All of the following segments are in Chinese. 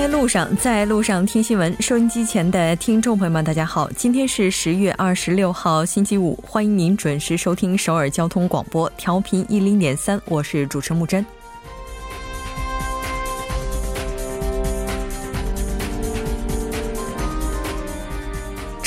在路上，在路上听新闻。收音机前的听众朋友们，大家好，今天是十月二十六号，星期五，欢迎您准时收听首尔交通广播，调频一零点三，我是主持木真。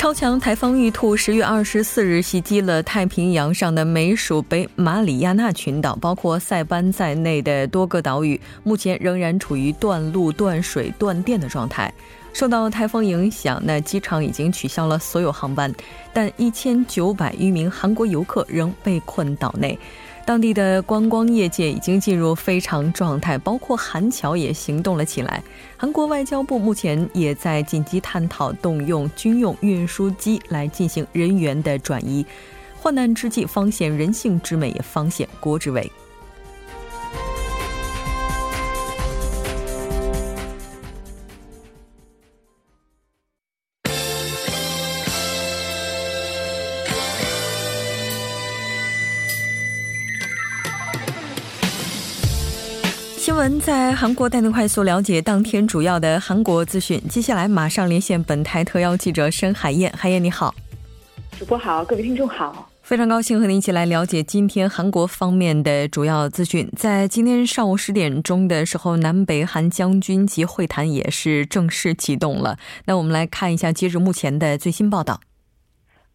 超强台风玉兔十月二十四日袭击了太平洋上的美属北马里亚纳群岛，包括塞班在内的多个岛屿，目前仍然处于断路、断水、断电的状态。受到台风影响，那机场已经取消了所有航班，但一千九百余名韩国游客仍被困岛内。当地的观光业界已经进入非常状态，包括韩侨也行动了起来。韩国外交部目前也在紧急探讨动用军用运输机来进行人员的转移。患难之际，方显人性之美，也方显国之伟。闻在韩国带您快速了解当天主要的韩国资讯。接下来马上连线本台特邀记者申海燕，海燕你好，主播好，各位听众好，非常高兴和您一起来了解今天韩国方面的主要资讯。在今天上午十点钟的时候，南北韩将军级会谈也是正式启动了。那我们来看一下截至目前的最新报道。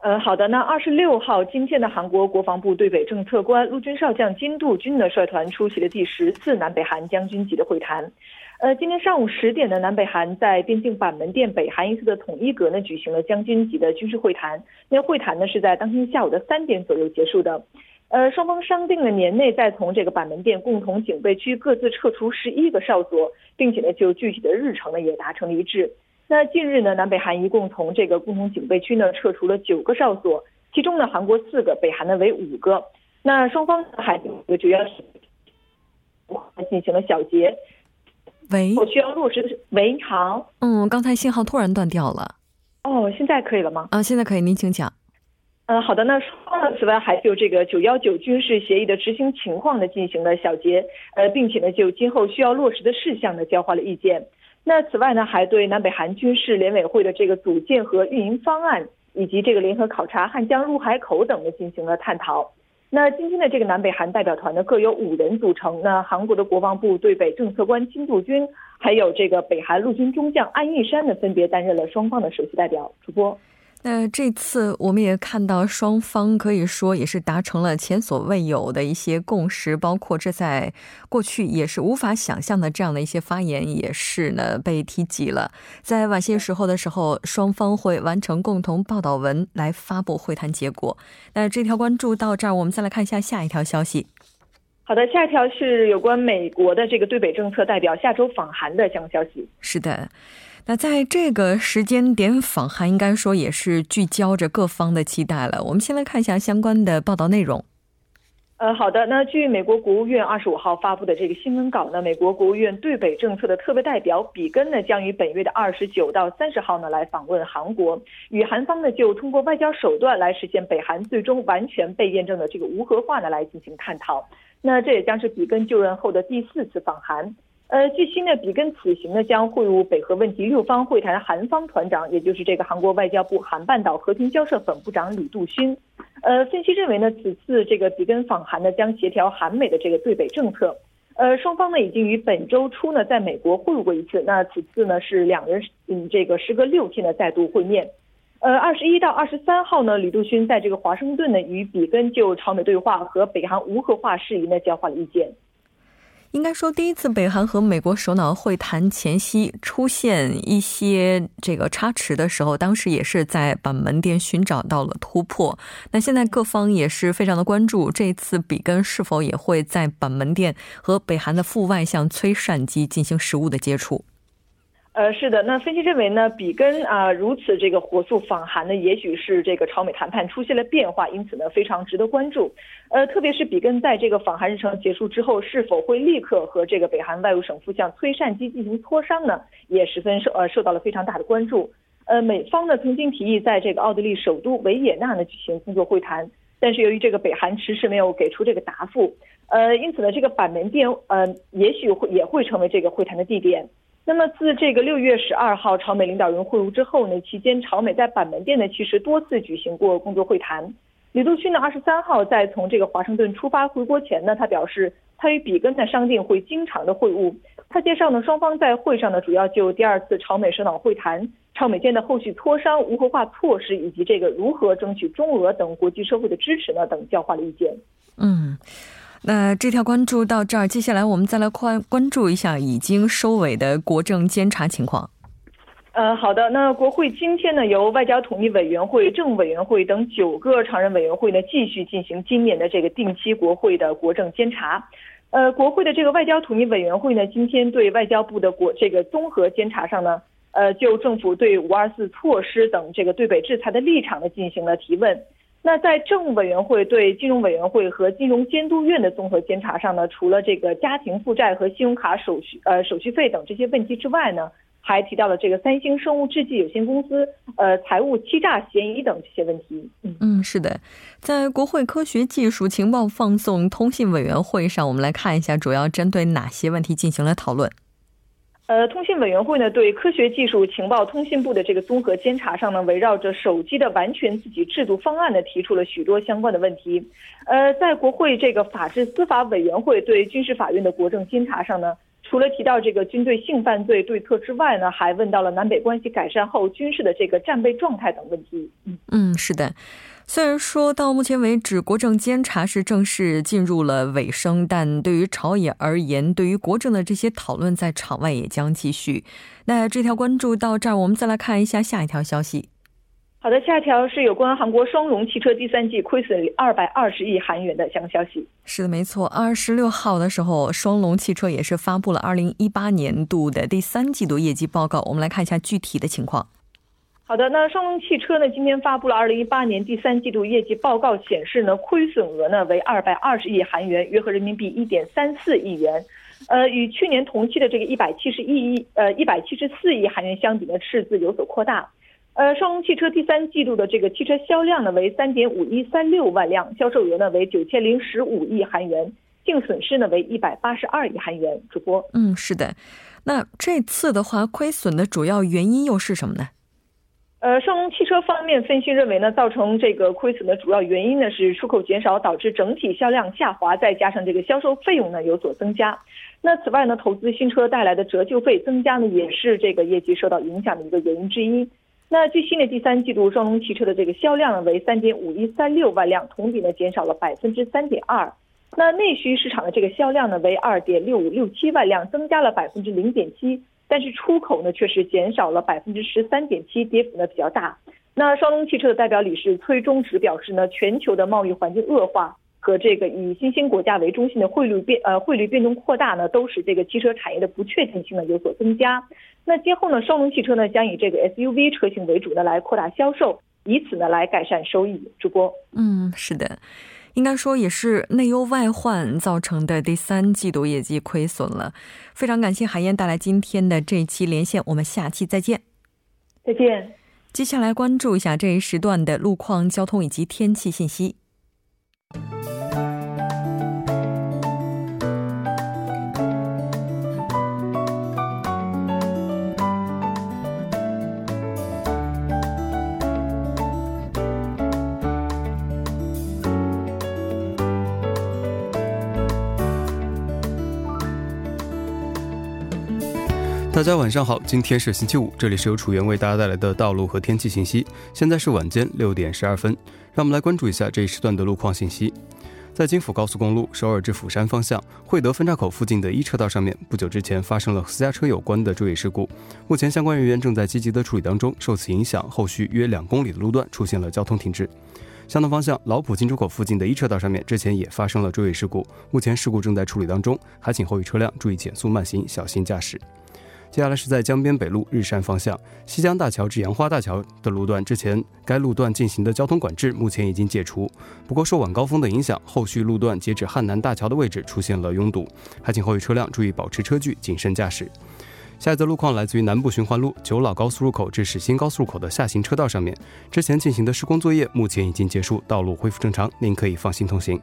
呃，好的。那二十六号，今天的韩国国防部对北政策官陆军少将金度军的率团出席了第十次南北韩将军级的会谈。呃，今天上午十点的南北韩在边境板门店北韩一侧的统一阁呢举行了将军级的军事会谈。那会谈呢是在当天下午的三点左右结束的。呃，双方商定了年内再从这个板门店共同警备区各自撤出十一个哨所，并且呢就具体的日程呢也达成了一致。那近日呢，南北韩一共从这个共同警备区呢撤除了九个哨所，其中呢韩国四个，北韩呢为五个。那双方还主要是进行了小结。喂，我需要落实的是，喂，好，嗯，刚才信号突然断掉了。哦，现在可以了吗？啊，现在可以，您请讲。嗯，好的。那双方呢，此外还就这个九幺九军事协议的执行情况呢进行了小结，呃，并且呢就今后需要落实的事项呢交换了意见。那此外呢，还对南北韩军事联委会的这个组建和运营方案，以及这个联合考察汉江入海口等呢进行了探讨。那今天的这个南北韩代表团呢，各有五人组成。那韩国的国防部对北政策官金柱军，还有这个北韩陆军中将安义山呢，分别担任了双方的首席代表。主播。那这次我们也看到，双方可以说也是达成了前所未有的一些共识，包括这在过去也是无法想象的这样的一些发言，也是呢被提及了。在晚些时候的时候，双方会完成共同报道文来发布会谈结果。那这条关注到这儿，我们再来看一下下一条消息。好的，下一条是有关美国的这个对北政策代表下周访韩的相关消息。是的。那在这个时间点访韩，应该说也是聚焦着各方的期待了。我们先来看一下相关的报道内容。呃，好的。那据美国国务院二十五号发布的这个新闻稿呢，美国国务院对北政策的特别代表比根呢，将于本月的二十九到三十号呢来访问韩国，与韩方呢就通过外交手段来实现北韩最终完全被验证的这个无核化呢来进行探讨。那这也将是比根就任后的第四次访韩。呃，据悉呢，比根此行呢将会晤北核问题六方会谈韩方团长，也就是这个韩国外交部韩半岛和平交涉本部长李杜勋。呃，分析认为呢，此次这个比根访韩呢将协调韩美的这个对北政策。呃，双方呢已经于本周初呢在美国会晤过一次，那此次呢是两人嗯这个时隔六天的再度会面。呃，二十一到二十三号呢，李杜勋在这个华盛顿呢与比根就朝美对话和北韩无核化事宜呢交换了意见。应该说，第一次北韩和美国首脑会谈前夕出现一些这个差池的时候，当时也是在板门店寻找到了突破。那现在各方也是非常的关注，这次比根是否也会在板门店和北韩的副外相崔善基进行实物的接触。呃，是的，那分析认为呢，比根啊如此这个火速访韩呢，也许是这个朝美谈判出现了变化，因此呢非常值得关注。呃，特别是比根在这个访韩日程结束之后，是否会立刻和这个北韩外务省副相崔善基进行磋商呢，也十分受呃受到了非常大的关注。呃，美方呢曾经提议在这个奥地利首都维也纳呢举行工作会谈，但是由于这个北韩迟迟没有给出这个答复，呃，因此呢这个板门店呃也许会也会成为这个会谈的地点。那么自这个六月十二号朝美领导人会晤之后呢，期间朝美在板门店呢其实多次举行过工作会谈。李杜勋呢二十三号在从这个华盛顿出发回国前呢，他表示他与比根呢商定会经常的会晤。他介绍呢双方在会上呢主要就第二次朝美首脑会谈、朝美间的后续磋商、无核化措施以及这个如何争取中俄等国际社会的支持呢等交换了意见。嗯。那这条关注到这儿，接下来我们再来关关注一下已经收尾的国政监察情况。呃，好的，那国会今天呢，由外交统一委员会、政委员会等九个常任委员会呢，继续进行今年的这个定期国会的国政监察。呃，国会的这个外交统一委员会呢，今天对外交部的国这个综合监察上呢，呃，就政府对五二四措施等这个对北制裁的立场呢，进行了提问。那在政务委员会对金融委员会和金融监督院的综合监察上呢，除了这个家庭负债和信用卡手续呃手续费等这些问题之外呢，还提到了这个三星生物制剂有限公司呃财务欺诈嫌疑等这些问题。嗯嗯，是的，在国会科学技术情报放送通信委员会上，我们来看一下主要针对哪些问题进行了讨论。呃，通信委员会呢对科学技术情报通信部的这个综合监察上呢，围绕着手机的完全自己制度方案呢，提出了许多相关的问题。呃，在国会这个法制司法委员会对军事法院的国政监察上呢，除了提到这个军队性犯罪对策之外呢，还问到了南北关系改善后军事的这个战备状态等问题。嗯嗯，是的。虽然说到目前为止，国政监察是正式进入了尾声，但对于朝野而言，对于国政的这些讨论在场外也将继续。那这条关注到这儿，我们再来看一下下一条消息。好的，下一条是有关韩国双龙汽车第三季亏损二百二十亿韩元的相关消息。是的，没错。二十六号的时候，双龙汽车也是发布了二零一八年度的第三季度业绩报告。我们来看一下具体的情况。好的，那双龙汽车呢？今天发布了二零一八年第三季度业绩报告，显示呢，亏损额呢为二百二十亿韩元，约合人民币一点三四亿元，呃，与去年同期的这个一百七十亿亿呃一百七十四亿韩元相比呢，赤字有所扩大。呃，双龙汽车第三季度的这个汽车销量呢为三点五一三六万辆，销售额呢为九千零十五亿韩元，净损失呢为一百八十二亿韩元。主播，嗯，是的，那这次的话，亏损的主要原因又是什么呢？呃，双龙汽车方面分析认为呢，造成这个亏损的主要原因呢是出口减少导致整体销量下滑，再加上这个销售费用呢有所增加。那此外呢，投资新车带来的折旧费增加呢，也是这个业绩受到影响的一个原因之一。那最新的第三季度双龙汽车的这个销量呢为三点五一三六万辆，同比呢减少了百分之三点二。那内需市场的这个销量呢为二点六五六七万辆，增加了百分之零点七。但是出口呢，却是减少了百分之十三点七，跌幅呢比较大。那双龙汽车的代表理事崔忠植表示呢，全球的贸易环境恶化和这个以新兴国家为中心的汇率变呃汇率变动扩大呢，都使这个汽车产业的不确定性呢有所增加。那今后呢，双龙汽车呢将以这个 SUV 车型为主的来扩大销售，以此呢来改善收益。主播，嗯，是的。应该说也是内忧外患造成的第三季度业绩亏损了。非常感谢海燕带来今天的这一期连线，我们下期再见。再见。接下来关注一下这一时段的路况、交通以及天气信息。大家晚上好，今天是星期五，这里是由楚源为大家带来的道路和天气信息。现在是晚间六点十二分，让我们来关注一下这一时段的路况信息。在京釜高速公路首尔至釜山方向惠德分岔口附近的一车道上面，不久之前发生了私家车有关的追尾事故，目前相关人员正在积极的处理当中。受此影响，后续约两公里的路段出现了交通停滞。相同方向老浦进出口附近的一车道上面之前也发生了追尾事故，目前事故正在处理当中，还请后续车辆注意减速慢行，小心驾驶。接下来是在江边北路日山方向西江大桥至杨花大桥的路段，之前该路段进行的交通管制目前已经解除，不过受晚高峰的影响，后续路段截止汉南大桥的位置出现了拥堵，还请后续车辆注意保持车距，谨慎驾驶。下一则路况来自于南部循环路九老高速入口至始兴高速入口的下行车道上面，之前进行的施工作业目前已经结束，道路恢复正常，您可以放心通行。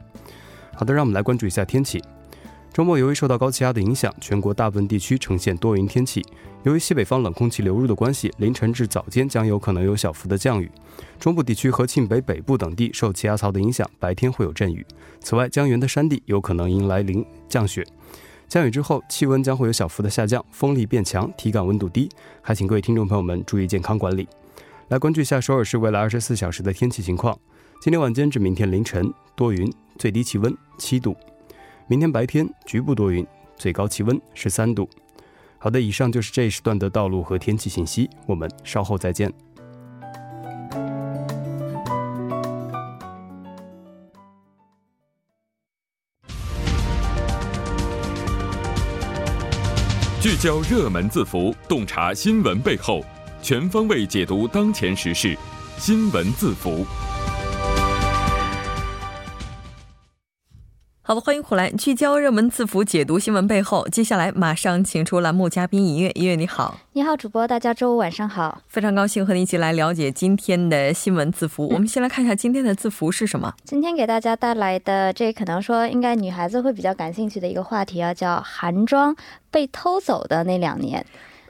好的，让我们来关注一下天气。周末由于受到高气压的影响，全国大部分地区呈现多云天气。由于西北方冷空气流入的关系，凌晨至早间将有可能有小幅的降雨。中部地区和庆北北部等地受气压槽的影响，白天会有阵雨。此外，江源的山地有可能迎来零降雪。降雨之后，气温将会有小幅的下降，风力变强，体感温度低，还请各位听众朋友们注意健康管理。来关注一下首尔市未来二十四小时的天气情况。今天晚间至明天凌晨多云，最低气温七度。明天白天局部多云，最高气温十三度。好的，以上就是这一时段的道路和天气信息，我们稍后再见。聚焦热门字符，洞察新闻背后，全方位解读当前时事，新闻字符。好的，欢迎回来，聚焦热门字符，解读新闻背后。接下来马上请出栏目嘉宾音乐，音乐你好，你好，主播，大家周五晚上好，非常高兴和你一起来了解今天的新闻字符。我们先来看一下今天的字符是什么。今天给大家带来的这可能说应该女孩子会比较感兴趣的一个话题啊，叫韩妆被偷走的那两年。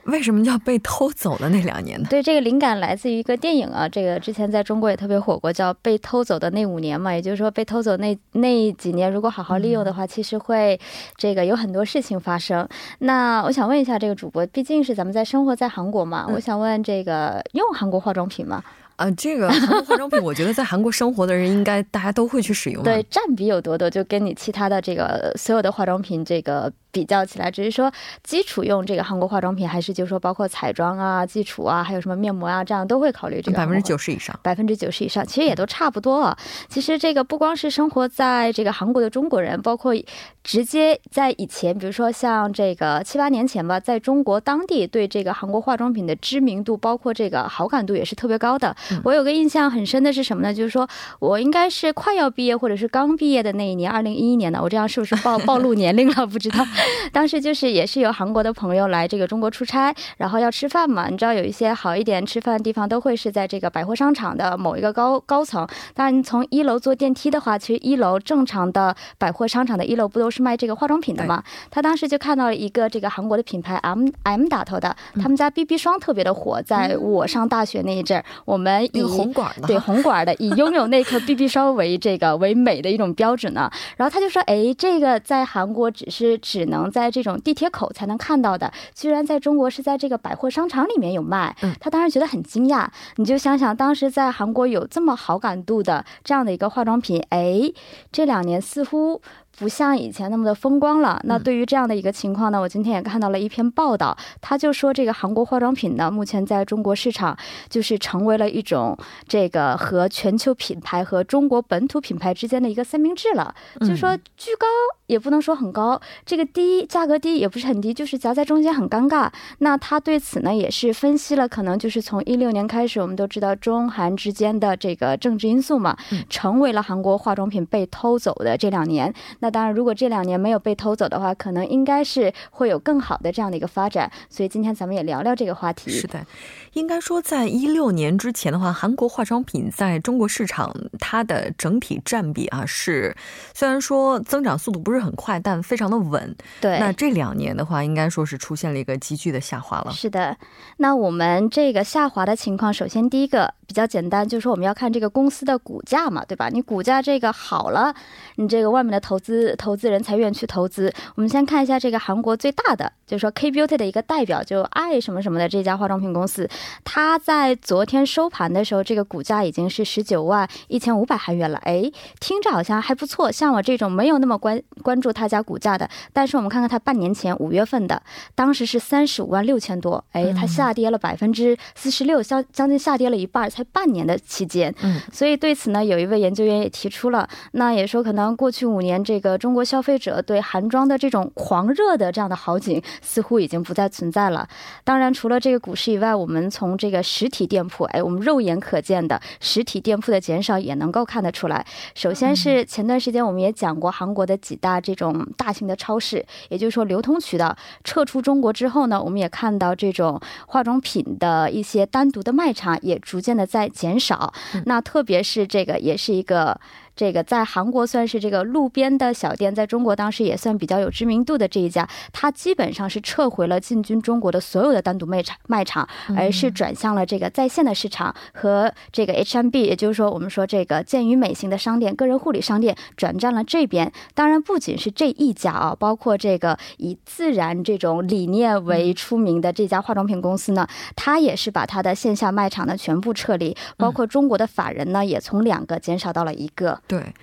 为什么叫被偷走的那两年呢？对，这个灵感来自于一个电影啊，这个之前在中国也特别火过，叫《被偷走的那五年》嘛。也就是说，被偷走那那几年，如果好好利用的话，其实会这个有很多事情发生。那我想问一下这个主播，毕竟是咱们在生活在韩国嘛，我想问这个用韩国化妆品吗？啊，这个韩国化妆品，我觉得在韩国生活的人应该大家都会去使用。对，占比有多多，就跟你其他的这个所有的化妆品这个。比较起来，只是说基础用这个韩国化妆品，还是就是说包括彩妆啊、基础啊，还有什么面膜啊，这样都会考虑这个百分之九十以上，百分之九十以上，其实也都差不多啊。其实这个不光是生活在这个韩国的中国人，包括直接在以前，比如说像这个七八年前吧，在中国当地对这个韩国化妆品的知名度，包括这个好感度也是特别高的。我有个印象很深的是什么呢？就是说我应该是快要毕业或者是刚毕业的那一年，二零一一年的。我这样是不是暴暴露年龄了？不知道。当时就是也是有韩国的朋友来这个中国出差，然后要吃饭嘛。你知道有一些好一点吃饭的地方都会是在这个百货商场的某一个高高层。当然，从一楼坐电梯的话，其实一楼正常的百货商场的一楼不都是卖这个化妆品的吗？他当时就看到了一个这个韩国的品牌 M M 打头的，他们家 BB 霜特别的火。在我上大学那一阵儿，我们以红管的对红管的以 拥有那颗 BB 霜为这个为美的一种标准呢。然后他就说：“哎，这个在韩国只是只能。”在这种地铁口才能看到的，居然在中国是在这个百货商场里面有卖，他当时觉得很惊讶。你就想想，当时在韩国有这么好感度的这样的一个化妆品，哎，这两年似乎。不像以前那么的风光了。那对于这样的一个情况呢，我今天也看到了一篇报道，他就说这个韩国化妆品呢，目前在中国市场就是成为了一种这个和全球品牌和中国本土品牌之间的一个三明治了。就是说居高也不能说很高，这个低价格低也不是很低，就是夹在中间很尴尬。那他对此呢也是分析了，可能就是从一六年开始，我们都知道中韩之间的这个政治因素嘛，成为了韩国化妆品被偷走的这两年。那当然，如果这两年没有被偷走的话，可能应该是会有更好的这样的一个发展。所以今天咱们也聊聊这个话题。是的，应该说在一六年之前的话，韩国化妆品在中国市场它的整体占比啊是，虽然说增长速度不是很快，但非常的稳。对。那这两年的话，应该说是出现了一个急剧的下滑了。是的。那我们这个下滑的情况，首先第一个比较简单，就是说我们要看这个公司的股价嘛，对吧？你股价这个好了，你这个外面的投资。投资人才愿意去投资。我们先看一下这个韩国最大的，就是说 K Beauty 的一个代表，就爱什么什么的这家化妆品公司，它在昨天收盘的时候，这个股价已经是十九万一千五百韩元了。哎，听着好像还不错。像我这种没有那么关关注他家股价的，但是我们看看它半年前五月份的，当时是三十五万六千多。哎，它下跌了百分之四十六，相将近下跌了一半，才半年的期间。嗯，所以对此呢，有一位研究员也提出了，那也说可能过去五年这个。中国消费者对韩妆的这种狂热的这样的好景，似乎已经不再存在了。当然，除了这个股市以外，我们从这个实体店铺，哎，我们肉眼可见的实体店铺的减少也能够看得出来。首先是前段时间我们也讲过，韩国的几大这种大型的超市，也就是说流通渠道撤出中国之后呢，我们也看到这种化妆品的一些单独的卖场也逐渐的在减少。那特别是这个，也是一个。这个在韩国算是这个路边的小店，在中国当时也算比较有知名度的这一家，它基本上是撤回了进军中国的所有的单独卖场卖场，而是转向了这个在线的市场和这个 HMB，也就是说我们说这个健与美型的商店、个人护理商店转战了这边。当然不仅是这一家啊，包括这个以自然这种理念为出名的这家化妆品公司呢，它也是把它的线下卖场呢全部撤离，包括中国的法人呢也从两个减少到了一个。对。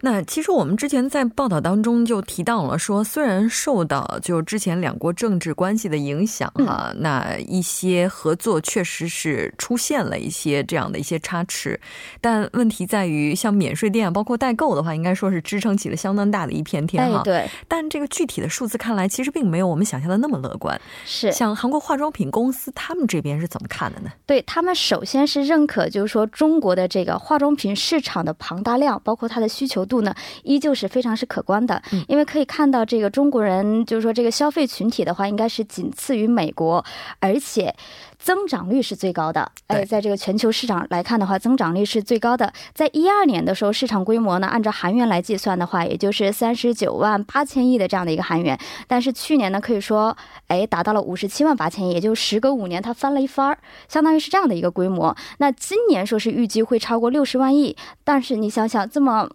那其实我们之前在报道当中就提到了，说虽然受到就之前两国政治关系的影响哈，那一些合作确实是出现了一些这样的一些差池，但问题在于像免税店包括代购的话，应该说是支撑起了相当大的一片天哈。对。但这个具体的数字看来，其实并没有我们想象的那么乐观。是。像韩国化妆品公司他们这边是怎么看的呢？对他们首先是认可，就是说中国的这个化妆品市场的庞大量，包括它的需求。度呢，依旧是非常是可观的，因为可以看到这个中国人，就是说这个消费群体的话，应该是仅次于美国，而且增长率是最高的。哎，在这个全球市场来看的话，增长率是最高的。在一二年的时候，市场规模呢，按照韩元来计算的话，也就是三十九万八千亿的这样的一个韩元。但是去年呢，可以说，哎，达到了五十七万八千亿，也就时隔五年，它翻了一番儿，相当于是这样的一个规模。那今年说是预计会超过六十万亿，但是你想想这么。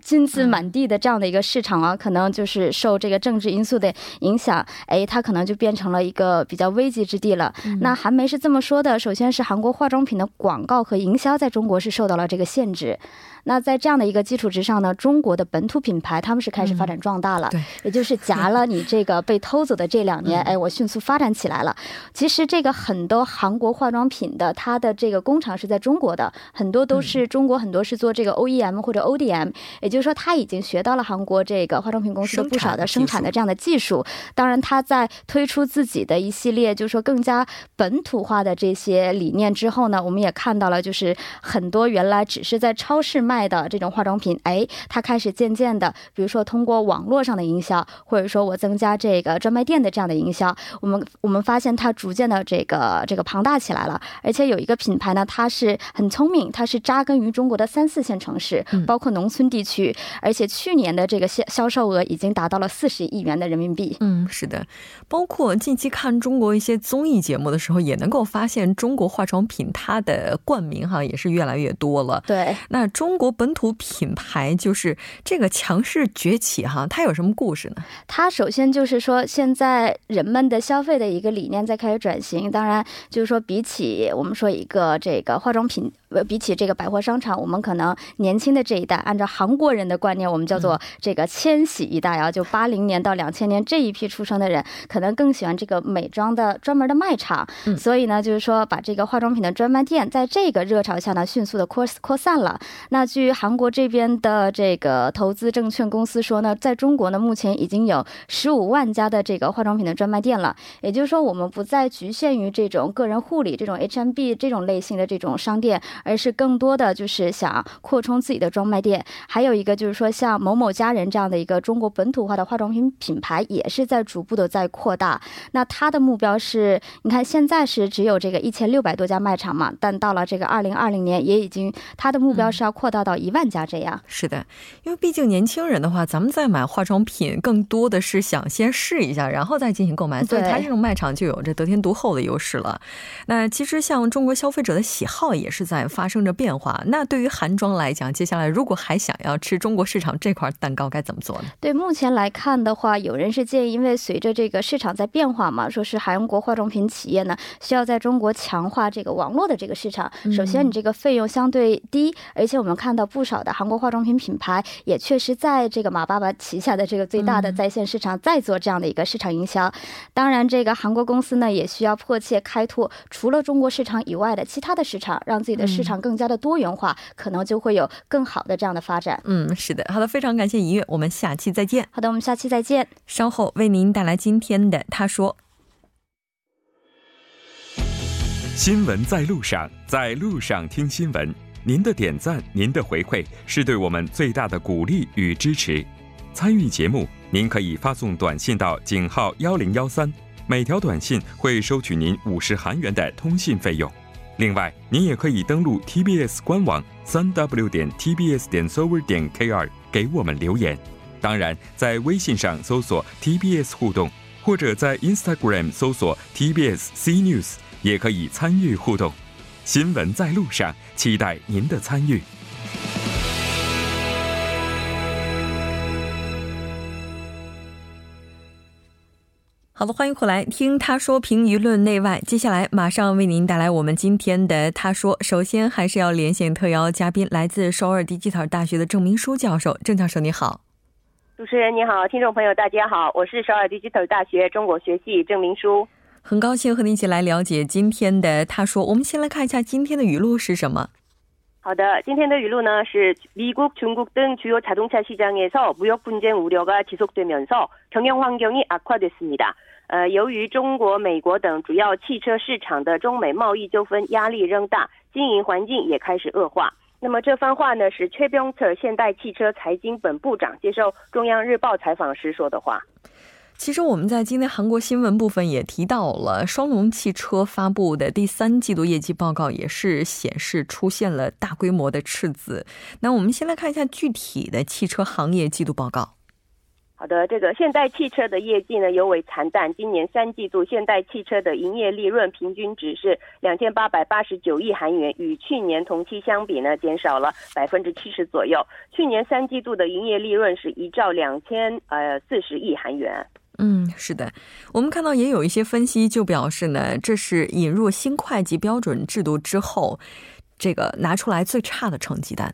金子满地的这样的一个市场啊，可能就是受这个政治因素的影响，哎，它可能就变成了一个比较危机之地了。那韩媒是这么说的：首先是韩国化妆品的广告和营销在中国是受到了这个限制。那在这样的一个基础之上呢，中国的本土品牌他们是开始发展壮大了，对，也就是夹了你这个被偷走的这两年，哎，我迅速发展起来了。其实这个很多韩国化妆品的它的这个工厂是在中国的，很多都是中国很多是做这个 OEM 或者 ODM，也就是说他已经学到了韩国这个化妆品公司的不少的生产的这样的技术。当然他在推出自己的一系列就是说更加本土化的这些理念之后呢，我们也看到了就是很多原来只是在超市卖。卖的这种化妆品，哎，他开始渐渐的，比如说通过网络上的营销，或者说我增加这个专卖店的这样的营销，我们我们发现它逐渐的这个这个庞大起来了。而且有一个品牌呢，它是很聪明，它是扎根于中国的三四线城市，包括农村地区，而且去年的这个销销售额已经达到了四十亿元的人民币。嗯，是的，包括近期看中国一些综艺节目的时候，也能够发现中国化妆品它的冠名哈也是越来越多了。对，那中国。本土品牌就是这个强势崛起哈，它有什么故事呢？它首先就是说，现在人们的消费的一个理念在开始转型。当然，就是说，比起我们说一个这个化妆品。呃，比起这个百货商场，我们可能年轻的这一代，按照韩国人的观念，我们叫做这个千禧一代啊，就八零年到两千年这一批出生的人，可能更喜欢这个美妆的专门的卖场。嗯，所以呢，就是说把这个化妆品的专卖店，在这个热潮下呢，迅速的扩扩散了。那据韩国这边的这个投资证券公司说呢，在中国呢，目前已经有十五万家的这个化妆品的专卖店了。也就是说，我们不再局限于这种个人护理这种 HMB 这种类型的这种商店。而是更多的就是想扩充自己的专卖店，还有一个就是说像某某家人这样的一个中国本土化的化妆品品牌，也是在逐步的在扩大。那它的目标是，你看现在是只有这个一千六百多家卖场嘛，但到了这个二零二零年，也已经它的目标是要扩大到一万家这样。是的，因为毕竟年轻人的话，咱们在买化妆品更多的是想先试一下，然后再进行购买，所以它这种卖场就有这得天独厚的优势了。那其实像中国消费者的喜好也是在。发生着变化，那对于韩妆来讲，接下来如果还想要吃中国市场这块蛋糕，该怎么做呢？对，目前来看的话，有人是建议，因为随着这个市场在变化嘛，说是韩国化妆品企业呢，需要在中国强化这个网络的这个市场。首先，你这个费用相对低，而且我们看到不少的韩国化妆品品牌也确实在这个马爸爸旗下的这个最大的在线市场在做这样的一个市场营销。当然，这个韩国公司呢，也需要迫切开拓除了中国市场以外的其他的市场，让自己的。市场更加的多元化，可能就会有更好的这样的发展。嗯，是的，好的，非常感谢怡月，我们下期再见。好的，我们下期再见。稍后为您带来今天的他说。新闻在路上，在路上听新闻。您的点赞，您的回馈，是对我们最大的鼓励与支持。参与节目，您可以发送短信到井号幺零幺三，每条短信会收取您五十韩元的通信费用。另外，您也可以登录 TBS 官网三 W 点 TBS 点 server 点 KR 给我们留言。当然，在微信上搜索 TBS 互动，或者在 Instagram 搜索 TBS C News，也可以参与互动。新闻在路上，期待您的参与。好的，欢迎回来听他说评舆论内外。接下来马上为您带来我们今天的他说。首先还是要连线特邀嘉宾，来自首尔迪吉特大学的郑明书教授。郑教授你好，主持人你好，听众朋友大家好，我是首尔迪吉特大学中国学系郑明书，很高兴和您一起来了解今天的他说。我们先来看一下今天的语录是什么。好的，今天的语录呢是미국중국등주요자동차시장에서무역분쟁우려가지속되면서경영환경이악화됐습니다 呃，由于中国、美国等主要汽车市场的中美贸易纠纷压力仍大，经营环境也开始恶化。那么这番话呢，是 c h e b y o n g 现代汽车财经本部长接受中央日报采访时说的话。其实我们在今天韩国新闻部分也提到了，双龙汽车发布的第三季度业绩报告也是显示出现了大规模的赤字。那我们先来看一下具体的汽车行业季度报告。好的，这个现代汽车的业绩呢尤为惨淡。今年三季度，现代汽车的营业利润平均值是两千八百八十九亿韩元，与去年同期相比呢，减少了百分之七十左右。去年三季度的营业利润是一兆两千呃四十亿韩元。嗯，是的，我们看到也有一些分析就表示呢，这是引入新会计标准制度之后，这个拿出来最差的成绩单。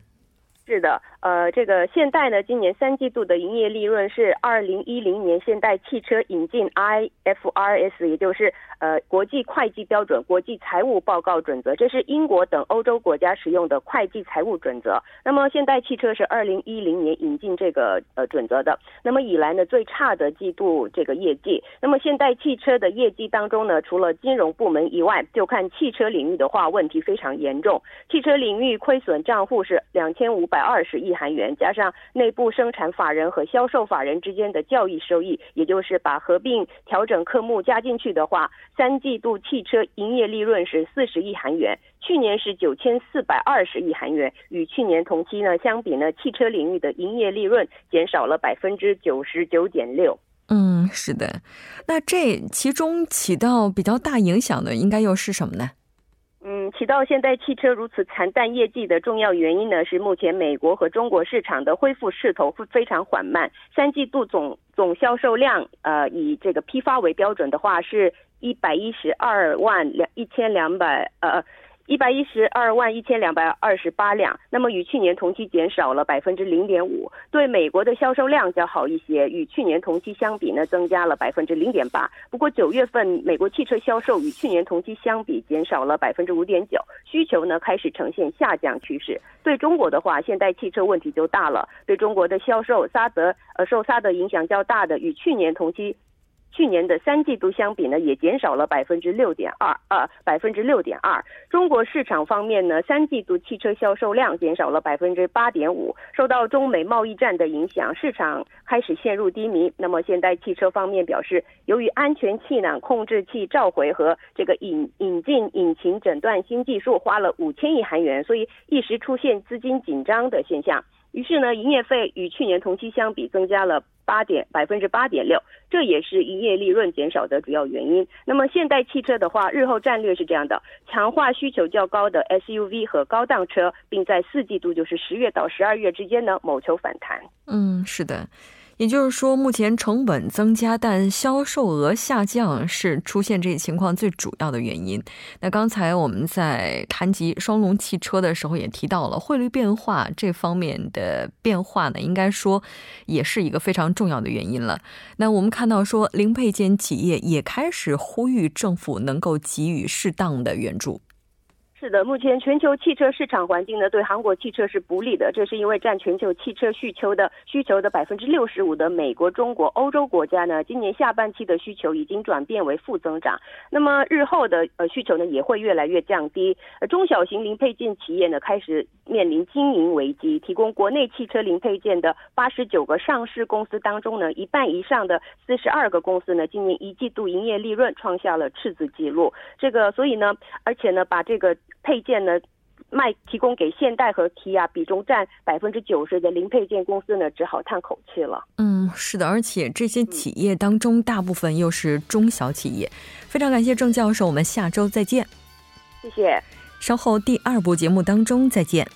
是的。呃，这个现代呢，今年三季度的营业利润是二零一零年现代汽车引进 IFRS，也就是呃国际会计标准、国际财务报告准则，这是英国等欧洲国家使用的会计财务准则。那么现代汽车是二零一零年引进这个呃准则的。那么以来呢，最差的季度这个业绩。那么现代汽车的业绩当中呢，除了金融部门以外，就看汽车领域的话，问题非常严重。汽车领域亏损账户是两千五百二十亿。韩元加上内部生产法人和销售法人之间的交易收益，也就是把合并调整科目加进去的话，三季度汽车营业利润是四十亿韩元，去年是九千四百二十亿韩元，与去年同期呢相比呢，汽车领域的营业利润减少了百分之九十九点六。嗯，是的，那这其中起到比较大影响的，应该又是什么呢？嗯，起到现代汽车如此惨淡业绩的重要原因呢，是目前美国和中国市场的恢复势头会非常缓慢。三季度总总销售量，呃，以这个批发为标准的话，是一百一十二万两一千两百呃。一百一十二万一千两百二十八辆，那么与去年同期减少了百分之零点五。对美国的销售量较好一些，与去年同期相比呢，增加了百分之零点八。不过九月份美国汽车销售与去年同期相比减少了百分之五点九，需求呢开始呈现下降趋势。对中国的话，现代汽车问题就大了。对中国的销售，萨德呃受萨德影响较大的，与去年同期。去年的三季度相比呢，也减少了百分之六点二，呃，百分之六点二。中国市场方面呢，三季度汽车销售量减少了百分之八点五，受到中美贸易战的影响，市场开始陷入低迷。那么现代汽车方面表示，由于安全气囊控制器召回和这个引引进引擎诊断新技术花了五千亿韩元，所以一时出现资金紧张的现象。于是呢，营业费与去年同期相比增加了八点百分之八点六，这也是营业利润减少的主要原因。那么现代汽车的话，日后战略是这样的：强化需求较高的 SUV 和高档车，并在四季度，就是十月到十二月之间呢，谋求反弹。嗯，是的。也就是说，目前成本增加，但销售额下降是出现这一情况最主要的原因。那刚才我们在谈及双龙汽车的时候，也提到了汇率变化这方面的变化呢，应该说也是一个非常重要的原因了。那我们看到说，零配件企业也开始呼吁政府能够给予适当的援助。是的，目前全球汽车市场环境呢，对韩国汽车是不利的。这是因为占全球汽车需求的需求的百分之六十五的美国、中国、欧洲国家呢，今年下半期的需求已经转变为负增长。那么日后的呃需求呢，也会越来越降低。中小型零配件企业呢，开始面临经营危机。提供国内汽车零配件的八十九个上市公司当中呢，一半以上的四十二个公司呢，今年一季度营业利润创下了赤字记录。这个，所以呢，而且呢，把这个。配件呢。卖提供给现代和起亚比重占百分之九十的零配件公司呢，只好叹口气了。嗯，是的，而且这些企业当中大部分又是中小企业。非常感谢郑教授，我们下周再见。谢谢。稍后第二部节目当中再见。